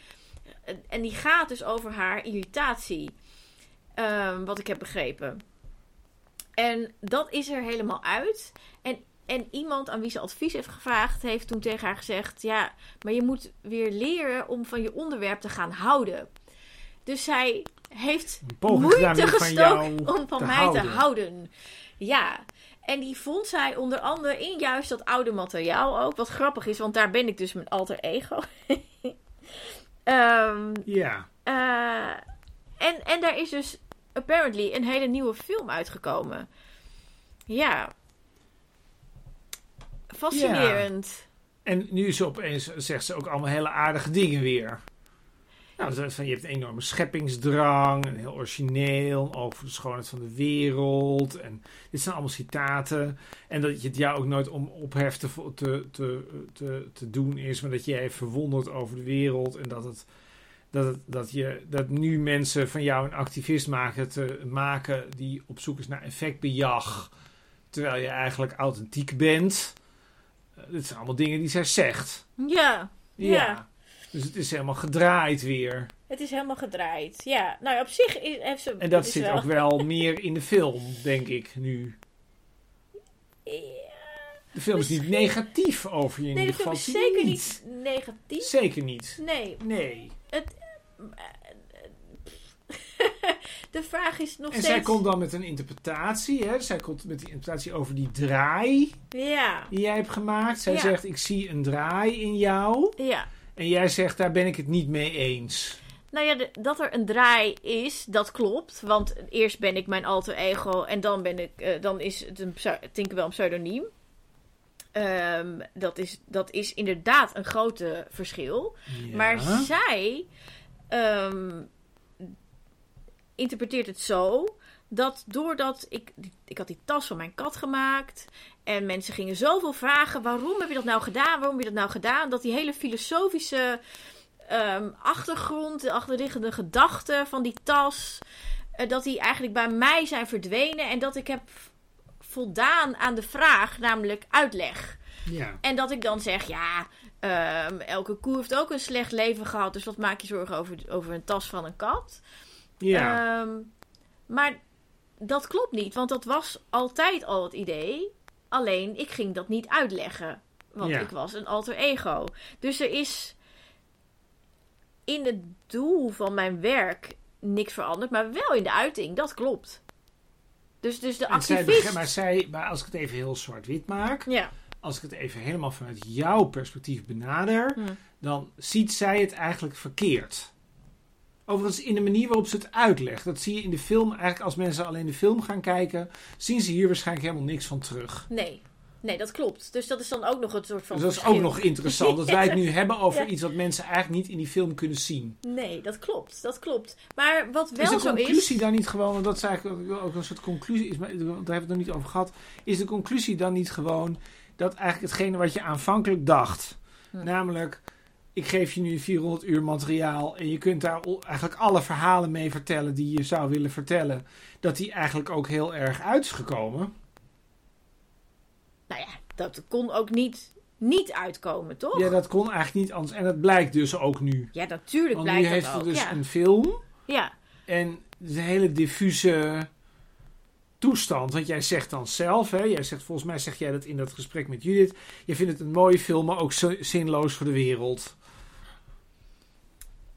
en die gaat dus over haar irritatie. Ehm, wat ik heb begrepen. En dat is er helemaal uit. En, en iemand aan wie ze advies heeft gevraagd, heeft toen tegen haar gezegd: Ja, maar je moet weer leren om van je onderwerp te gaan houden. Dus zij heeft moeite gestoken om van te mij houden. te houden. Ja. En die vond zij onder andere in juist dat oude materiaal ook. Wat grappig is, want daar ben ik dus mijn alter ego. Ehm, Ja. eh, en, en daar is dus apparently een hele nieuwe film uitgekomen. Ja. Fascinerend. En nu is ze opeens, zegt ze ook allemaal hele aardige dingen weer. Nou, van, je hebt een enorme scheppingsdrang, en heel origineel, voor de schoonheid van de wereld. En dit zijn allemaal citaten. En dat je het jou ook nooit om opheft te, te, te, te, doen is, maar dat jij verwondert over de wereld. En dat, het, dat, het, dat, je, dat nu mensen van jou een activist maken, te, maken die op zoek is naar effectbejag. Terwijl je eigenlijk authentiek bent. Eh, dit zijn allemaal dingen die zij zegt. Ja. Ja. Ja. Dus het is helemaal gedraaid weer. Het is helemaal gedraaid. Ja. Nou, op zich is, heeft ze. En dat het zit wel- ook wel meer in de film, denk ik nu. Ja. De film is niet negatief over je in Nee, de ieder film is zeker niet negatief. Zeker niet. Nee. Nee. De vraag is nog En steeds. zij komt dan met een interpretatie. Hè? Zij komt met die interpretatie over die draai Ja. die jij hebt gemaakt. Zij Ja. zegt, ik zie een draai in jou. Ja. En jij zegt, daar ben ik het niet mee eens. Nou ja, dat er een draai is, dat klopt. Want eerst ben ik mijn alter ego en dan, ben ik, eh, dan is het een Tinkerbell een pseudoniem. Ehm, dat, is, dat is inderdaad een grote verschil. Ja. Maar zij ehm, interpreteert het zo dat doordat ik, ik had die tas van mijn kat gemaakt en mensen gingen zoveel vragen: waarom heb je dat nou gedaan? Waarom heb je dat nou gedaan? Dat die hele filosofische ehm, achtergrond, de achterliggende gedachten van die tas, eh, dat die eigenlijk bij mij zijn verdwenen en dat ik heb voldaan aan de vraag, namelijk uitleg. Ja. En dat ik dan zeg, ja, ehm, elke koe heeft ook een slecht leven gehad. Dus wat maak je zorgen over, over een tas van een kat? Ja. Ehm, maar dat klopt niet, want dat was altijd al het idee. Alleen ik ging dat niet uitleggen, want Ja. ik was een alter ego. Dus er is in het doel van mijn werk niks veranderd, maar wel in de uiting. Dat klopt. Dus, dus de zij activist. begrijpt- maar, zij, maar als ik het even heel zwart-wit maak. Ja, Als ik het even helemaal vanuit jouw perspectief benader. Hm. Dan ziet zij het eigenlijk verkeerd. Overigens in de manier waarop ze het uitlegt. Dat zie je in de film. Eigenlijk als mensen alleen de film gaan kijken. Zien ze hier waarschijnlijk helemaal niks van terug. nee. Nee, dat klopt. Dus dat is dan ook nog een soort van. Dus dat is ook nog interessant. Dat wij het nu hebben over Ja. iets wat mensen eigenlijk niet in die film kunnen zien. Nee, dat klopt. Dat klopt. Maar wat wel is de zo conclusie is. dan niet gewoon, want dat is eigenlijk ook- ook een soort conclusie, is, maar daar hebben we het nog niet over gehad. Is de conclusie dan niet gewoon dat eigenlijk hetgene wat je aanvankelijk dacht, Hm. namelijk ik geef je nu 400 uur materiaal en je kunt daar eigenlijk alle verhalen mee vertellen die je zou willen vertellen, dat die eigenlijk ook heel erg uit is gekomen. Nou ja, dat kon ook niet, niet uitkomen, toch? Ja, dat kon eigenlijk niet anders. En dat blijkt dus ook nu. Ja, natuurlijk Want nu blijkt heeft dat er ook. dus ja. een film ja. En de hele diffuse toestand. Want jij zegt dan zelf, hè, jij zegt, volgens mij zeg jij dat in dat gesprek met Judith. Je vindt het een mooie film, maar ook zinloos voor de wereld.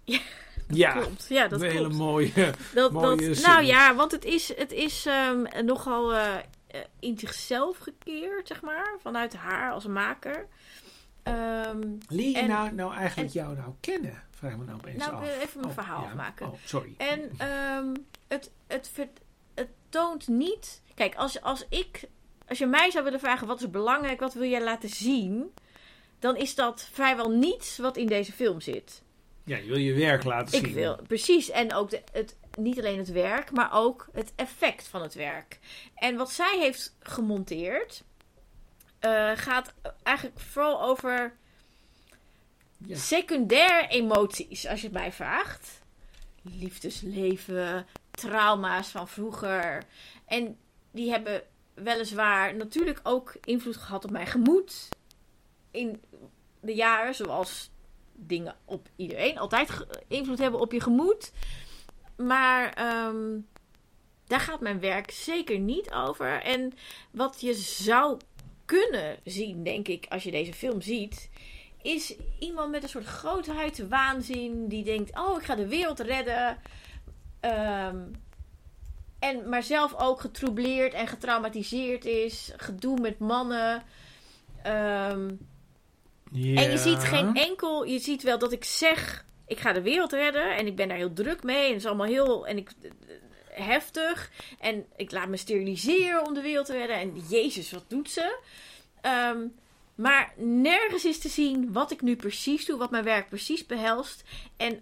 Ja, ja klopt. Ja, dat een hele mooie. Dat, mooie dat, nou ja, want het is, het is ehm, nogal eh, eh, in zichzelf gekeerd, zeg maar. Vanuit haar als maker. Leer je nou, nou eigenlijk jou nou kennen? Vraag me nou opeens Nou, af. ik wil even mijn Oh, verhaal ja. afmaken. Oh, sorry. En ehm, het, het, het toont niet. Kijk, als, als ik. Als je mij zou willen vragen wat is belangrijk, wat wil jij laten zien? Dan is dat vrijwel niets wat in deze film zit. Ja, je wil je werk laten zien. Ik wil, precies. En ook de, het, niet alleen het werk, maar ook het effect van het werk. En wat zij heeft gemonteerd, eh, gaat eigenlijk vooral over Ja. secundaire emoties, als je het mij vraagt. Liefdesleven, trauma's van vroeger. En die hebben weliswaar natuurlijk ook invloed gehad op mijn gemoed. In de jaren, zoals dingen op iedereen altijd invloed hebben op je gemoed. Maar ehm, daar gaat mijn werk zeker niet over. En wat je zou kunnen zien, denk ik, als je deze film ziet, is iemand met een soort grootheid, waanzin, die denkt: Oh, ik ga de wereld redden. Ehm, en maar zelf ook getroubleerd en getraumatiseerd is. Gedoe met mannen. Ehm, En je ziet geen enkel. Je ziet wel dat ik zeg. Ik ga de wereld redden. En ik ben daar heel druk mee. En het is allemaal heel. En ik. Heftig. En ik laat me steriliseren om de wereld te redden. En Jezus, wat doet ze? Ehm, maar nergens is te zien wat ik nu precies doe. Wat mijn werk precies behelst. En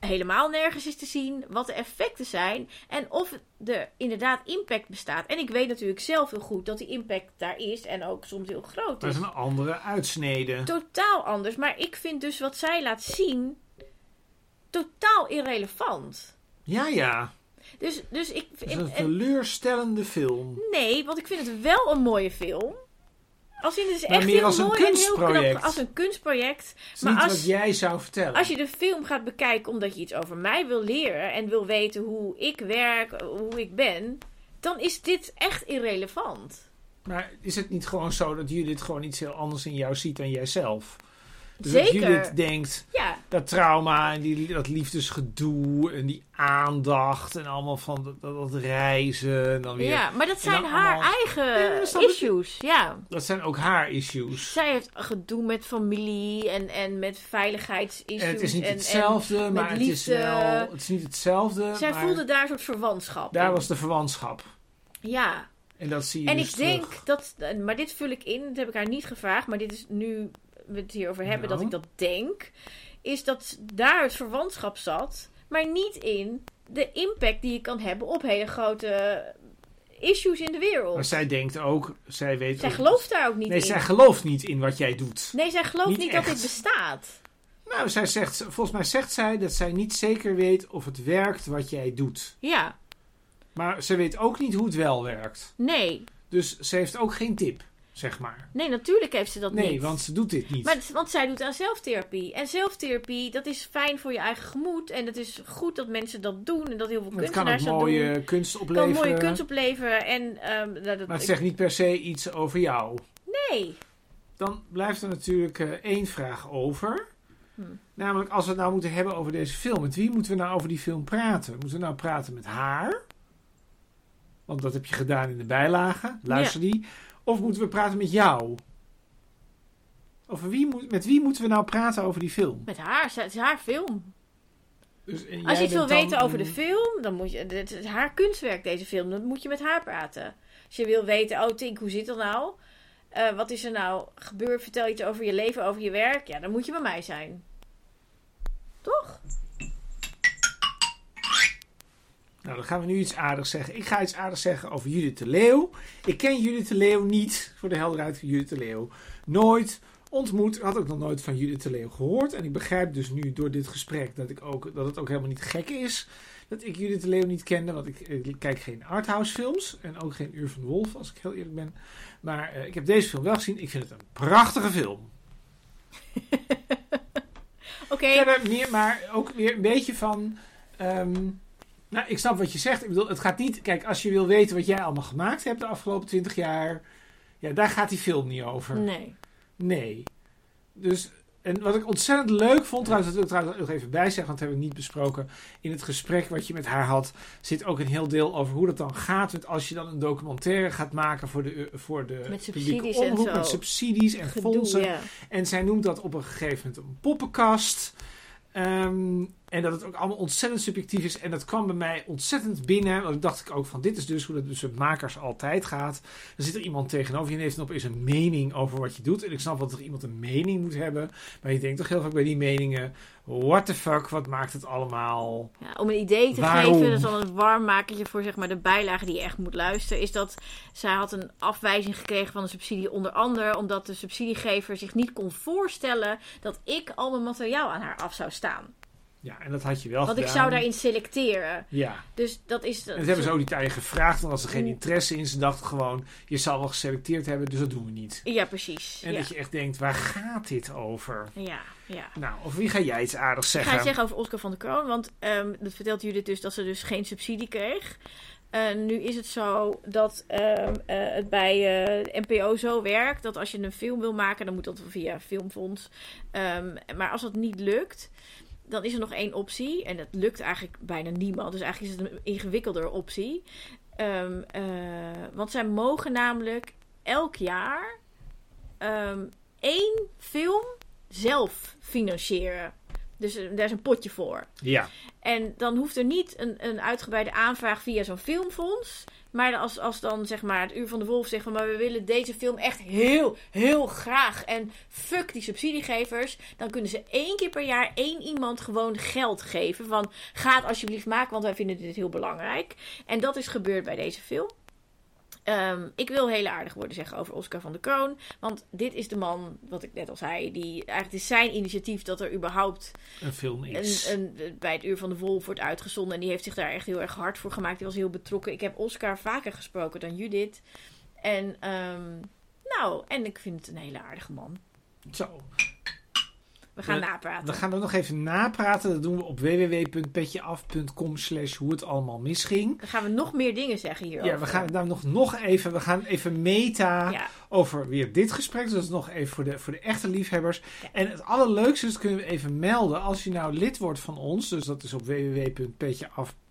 helemaal nergens is te zien wat de effecten zijn. En of er inderdaad impact bestaat. En ik weet natuurlijk zelf heel goed dat die impact daar is. En ook soms heel groot Dat is is een andere uitsnede. totaal anders. Maar ik vind dus wat zij laat zien totaal irrelevant. Ja, ja. Dus, dus ik. Het is een en- teleurstellende film. nee, want ik vind het wel een mooie film. Als het is Maar echt meer als een mooi kunstproject. knap. Als een kunstproject. Is Maar niet als- wat jij zou vertellen. Als je de film gaat bekijken omdat je iets over mij wil leren en wil weten hoe ik werk, hoe ik ben, dan is dit echt irrelevant. Maar is het niet gewoon zo dat Judith gewoon iets heel anders in jou ziet dan jijzelf? Dus Zeker. dat Judith denkt, Ja, dat trauma en die, dat liefdesgedoe en die aandacht en allemaal van dat, dat, reizen en dan weer... ja maar dat zijn haar allemaal- eigen Ja, issues. Ja. Dat zijn ook haar issues. Zij heeft gedoe met familie en, en met veiligheidsissues. En het is niet en- hetzelfde, en maar het is wel... Het is niet hetzelfde, Zij maar voelde daar een soort verwantschap. daar in. was de verwantschap. Ja, En dat zie je en dus ik denk terug. dat, maar dit vul ik in, dat heb ik haar niet gevraagd, maar dit is nu we het hierover hebben Nou. dat ik dat denk, is dat daar het verwantschap zat, maar niet in de impact die je kan hebben op hele grote issues in de wereld. Maar zij denkt ook, zij weet... zij ook- gelooft daar ook niet Nee, in. zij gelooft niet in wat jij doet. nee, zij gelooft niet niet, dat dit bestaat. Nou, zij zegt, volgens mij zegt zij dat zij niet zeker weet of het werkt wat jij doet. Ja, Maar ze weet ook niet hoe het wel werkt. nee. Dus ze heeft ook geen tip, zeg maar. Nee, natuurlijk heeft ze dat Nee, niet. want ze doet dit niet. Maar, want zij doet aan zelftherapie. En zelftherapie, dat is fijn voor je eigen gemoed. En het is goed dat mensen dat doen. En dat heel veel kan ook kunstenaars dat mooie doen. kunst Het opleveren. kan mooie kunst opleveren. En, ehm, dat, dat- Maar het zegt niet per se iets over jou. Nee. Dan blijft er natuurlijk eh, één vraag over. Hm. Namelijk, als we het nou moeten hebben over deze film. Met wie moeten we nou over die film praten? Moeten we nou praten met haar? Want dat heb je gedaan in de bijlage. Luister die. Of moeten we praten met jou? Over wie moet, met wie moeten we nou praten over die film? Met haar. Het is haar film. Dus, Als je wil weten over de film, dan moet je. Het is haar kunstwerk, deze film. Dan moet je met haar praten. Als je wil weten, oh Tink, hoe zit dat nou? Eh, wat is er nou gebeurd? Vertel iets over je leven, over je werk. Ja, dan moet je bij mij zijn. Toch? Nou, dan gaan we nu iets aardigs zeggen. Ik ga iets aardigs zeggen over Judith de Leeuw. Ik ken Judith de Leeuw niet, voor de helderheid van Judith de Leeuw. Nooit ontmoet, had ook nog nooit van Judith de Leeuw gehoord. En ik begrijp dus nu door dit gesprek dat, ik ook, dat het ook helemaal niet gek is dat ik Judith de Leeuw niet kende. Want ik, ik kijk geen arthouse films en ook geen Uur van de Wolf, als ik heel eerlijk ben. Maar eh, ik heb deze film wel gezien. Ik vind het een prachtige film. Oké. Verder meer, maar ook weer een beetje van. ehm, nou, ik snap wat je zegt. Ik bedoel, het gaat niet. Kijk, als je wil weten wat jij allemaal gemaakt hebt de afgelopen twintig jaar. Ja, daar gaat die film niet over. Nee. Nee. Dus. En wat ik ontzettend leuk vond, trouwens, dat wil ik trouwens nog even bijzeggen, want dat hebben we niet besproken. In het gesprek wat je met haar had, zit ook een heel deel over hoe dat dan gaat. Met als je dan een documentaire gaat maken voor de, voor de Met publieke subsidies en omroep, zo. met subsidies en fondsen. Gedoe, ja. En zij noemt dat op een gegeven moment een poppenkast. Ehm, En dat het ook allemaal ontzettend subjectief is. En dat kwam bij mij ontzettend binnen. Want ik dacht ik ook van dit is dus hoe dat dus met makers altijd gaat. Dan zit er iemand tegenover je en heeft dan opeens een mening over wat je doet. En ik snap wel dat er iemand een mening moet hebben. Maar je denkt toch heel vaak bij die meningen. What the fuck, wat maakt het allemaal? Ja, om een idee te Waarom? geven, dat is al een warmmakertje voor zeg maar, de bijlage die je echt moet luisteren, is dat zij had een afwijzing gekregen van de subsidie onder andere omdat de subsidiegever zich niet kon voorstellen dat ik al mijn materiaal aan haar af zou staan. Ja, en dat had je wel Want gedaan. ik zou daarin selecteren. Ja, Dus dat is... en dat hebben ze ook niet aan je gevraagd. Want als er geen Mm. interesse in ze dachten gewoon... Je zal wel geselecteerd hebben, dus dat doen we niet. Ja, precies. En ja. dat je echt denkt, waar gaat dit over? ja, ja. Nou, of wie ga jij iets aardigs Ik zeggen? ga het zeggen over Oscar van der Kroon, want ehm, dat vertelt Judith dus dat ze dus geen subsidie kreeg. Eh, nu is het zo dat ehm, eh, het bij eh, NPO zo werkt dat als je een film wil maken, dan moet dat via Filmfonds. Ehm, maar als dat niet lukt, dan is er nog één optie. En dat lukt eigenlijk bijna niemand. Dus eigenlijk is het een ingewikkelder optie. Ehm, eh, want zij mogen namelijk elk jaar ehm, één film zelf financieren. Dus eh, daar is een potje voor. Ja, En dan hoeft er niet een, een uitgebreide aanvraag via zo'n filmfonds. Maar als, als dan zeg maar het Uur van de Wolf zegt van... maar we willen deze film echt heel, heel graag. En fuck die subsidiegevers. Dan kunnen ze één keer per jaar één iemand gewoon geld geven. Van ga het alsjeblieft maken, want wij vinden dit heel belangrijk. En dat is gebeurd bij deze film. Ehm, ik wil hele aardig woorden zeggen over Oscar van der Kroon. Want dit is de man, wat ik net al zei... Die, eigenlijk het is zijn initiatief dat er überhaupt een film is. een, een, bij het Uur van de Wolf wordt uitgezonden. En die heeft zich daar echt heel erg hard voor gemaakt. Die was heel betrokken. Ik heb Oscar vaker gesproken dan Judith. En, ehm, nou, en ik vind het een hele aardige man. Zo, We gaan We- napraten. we gaan ook nog even napraten. Dat doen we op www.petjeaf.com slash hoe het allemaal misging. Dan gaan we nog meer dingen zeggen hierover. Ja, we gaan nou nog, nog even, we gaan even meta Ja, over weer dit gesprek. Dus dat is nog even voor de, voor de echte liefhebbers. Ja. En het allerleukste is, dat kunnen we even melden. Als je nou lid wordt van ons, dus dat is op www.petjeaf.com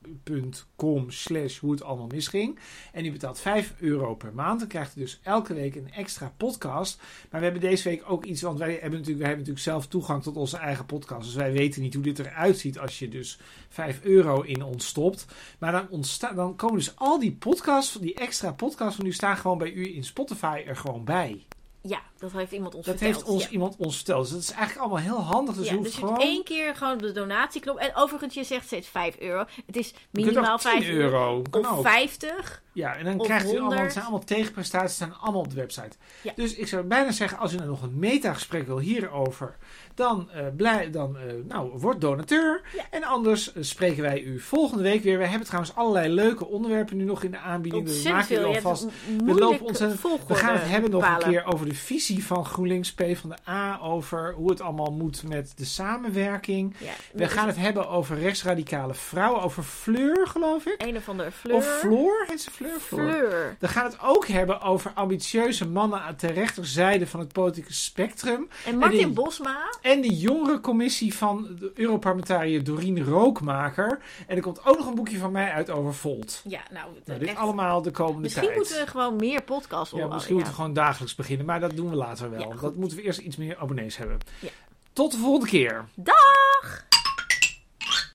slash hoe het allemaal misging. En je betaalt 5 euro per maand. Dan krijgt u dus elke week een extra podcast. Maar we hebben deze week ook iets, want wij hebben natuurlijk, wij hebben natuurlijk zelf toegang tot onze eigen podcast. Dus wij weten niet hoe dit eruit ziet als je dus 5 euro in ons stopt. Maar dan, dan komen dus al die podcasts, die extra podcasts van u staan gewoon bij u in Spotify er gewoon bij. ja, dat heeft iemand ons Dat verteld. heeft ons ja. iemand ons verteld. Dus dat is eigenlijk allemaal heel handig. Dus ja, je hoeft dus je gewoon... één keer gewoon op de donatieknop. En overigens, je zegt steeds 5 euro. Het is minimaal ook 10 5 euro. Kan Of ook. 50. Ja, en dan krijgt u allemaal, 100. het zijn allemaal tegenprestaties, staan allemaal op de website. Ja. Dus ik zou bijna zeggen, als u nou nog een metagesprek wil hierover, dan, eh, blij, dan eh, nou, word donateur. Ja. En anders eh, spreken wij u volgende week weer. We hebben trouwens allerlei leuke onderwerpen nu nog in de aanbieding. Dus we Ontzettend maken u alvast. We lopen ontzettend. We gaan het hebben nog een keer over de visie van GroenLinks P van de A. Over hoe het allemaal moet met de samenwerking. Ja, We gaan het hebben over rechtsradicale vrouwen. Over Fleur, geloof ik. Een of andere Fleur. Of Floor? Heet ze Fleur? Floor. Fleur. We gaan het ook hebben over ambitieuze mannen aan de rechterzijde van het politieke spectrum. En Martin die- Bosma. En de jongerencommissie van de Europarlementariër Doreen Rookmaker. En er komt ook nog een boekje van mij uit over Volt. Ja, nou, Nou, dit echt. allemaal de komende Misschien tijd. moeten we gewoon meer podcasts ja, opnemen. misschien moeten we gewoon dagelijks beginnen, maar dat doen we later wel. Ja, dat moeten we eerst iets meer abonnees hebben. Ja. Tot de volgende keer. Dag!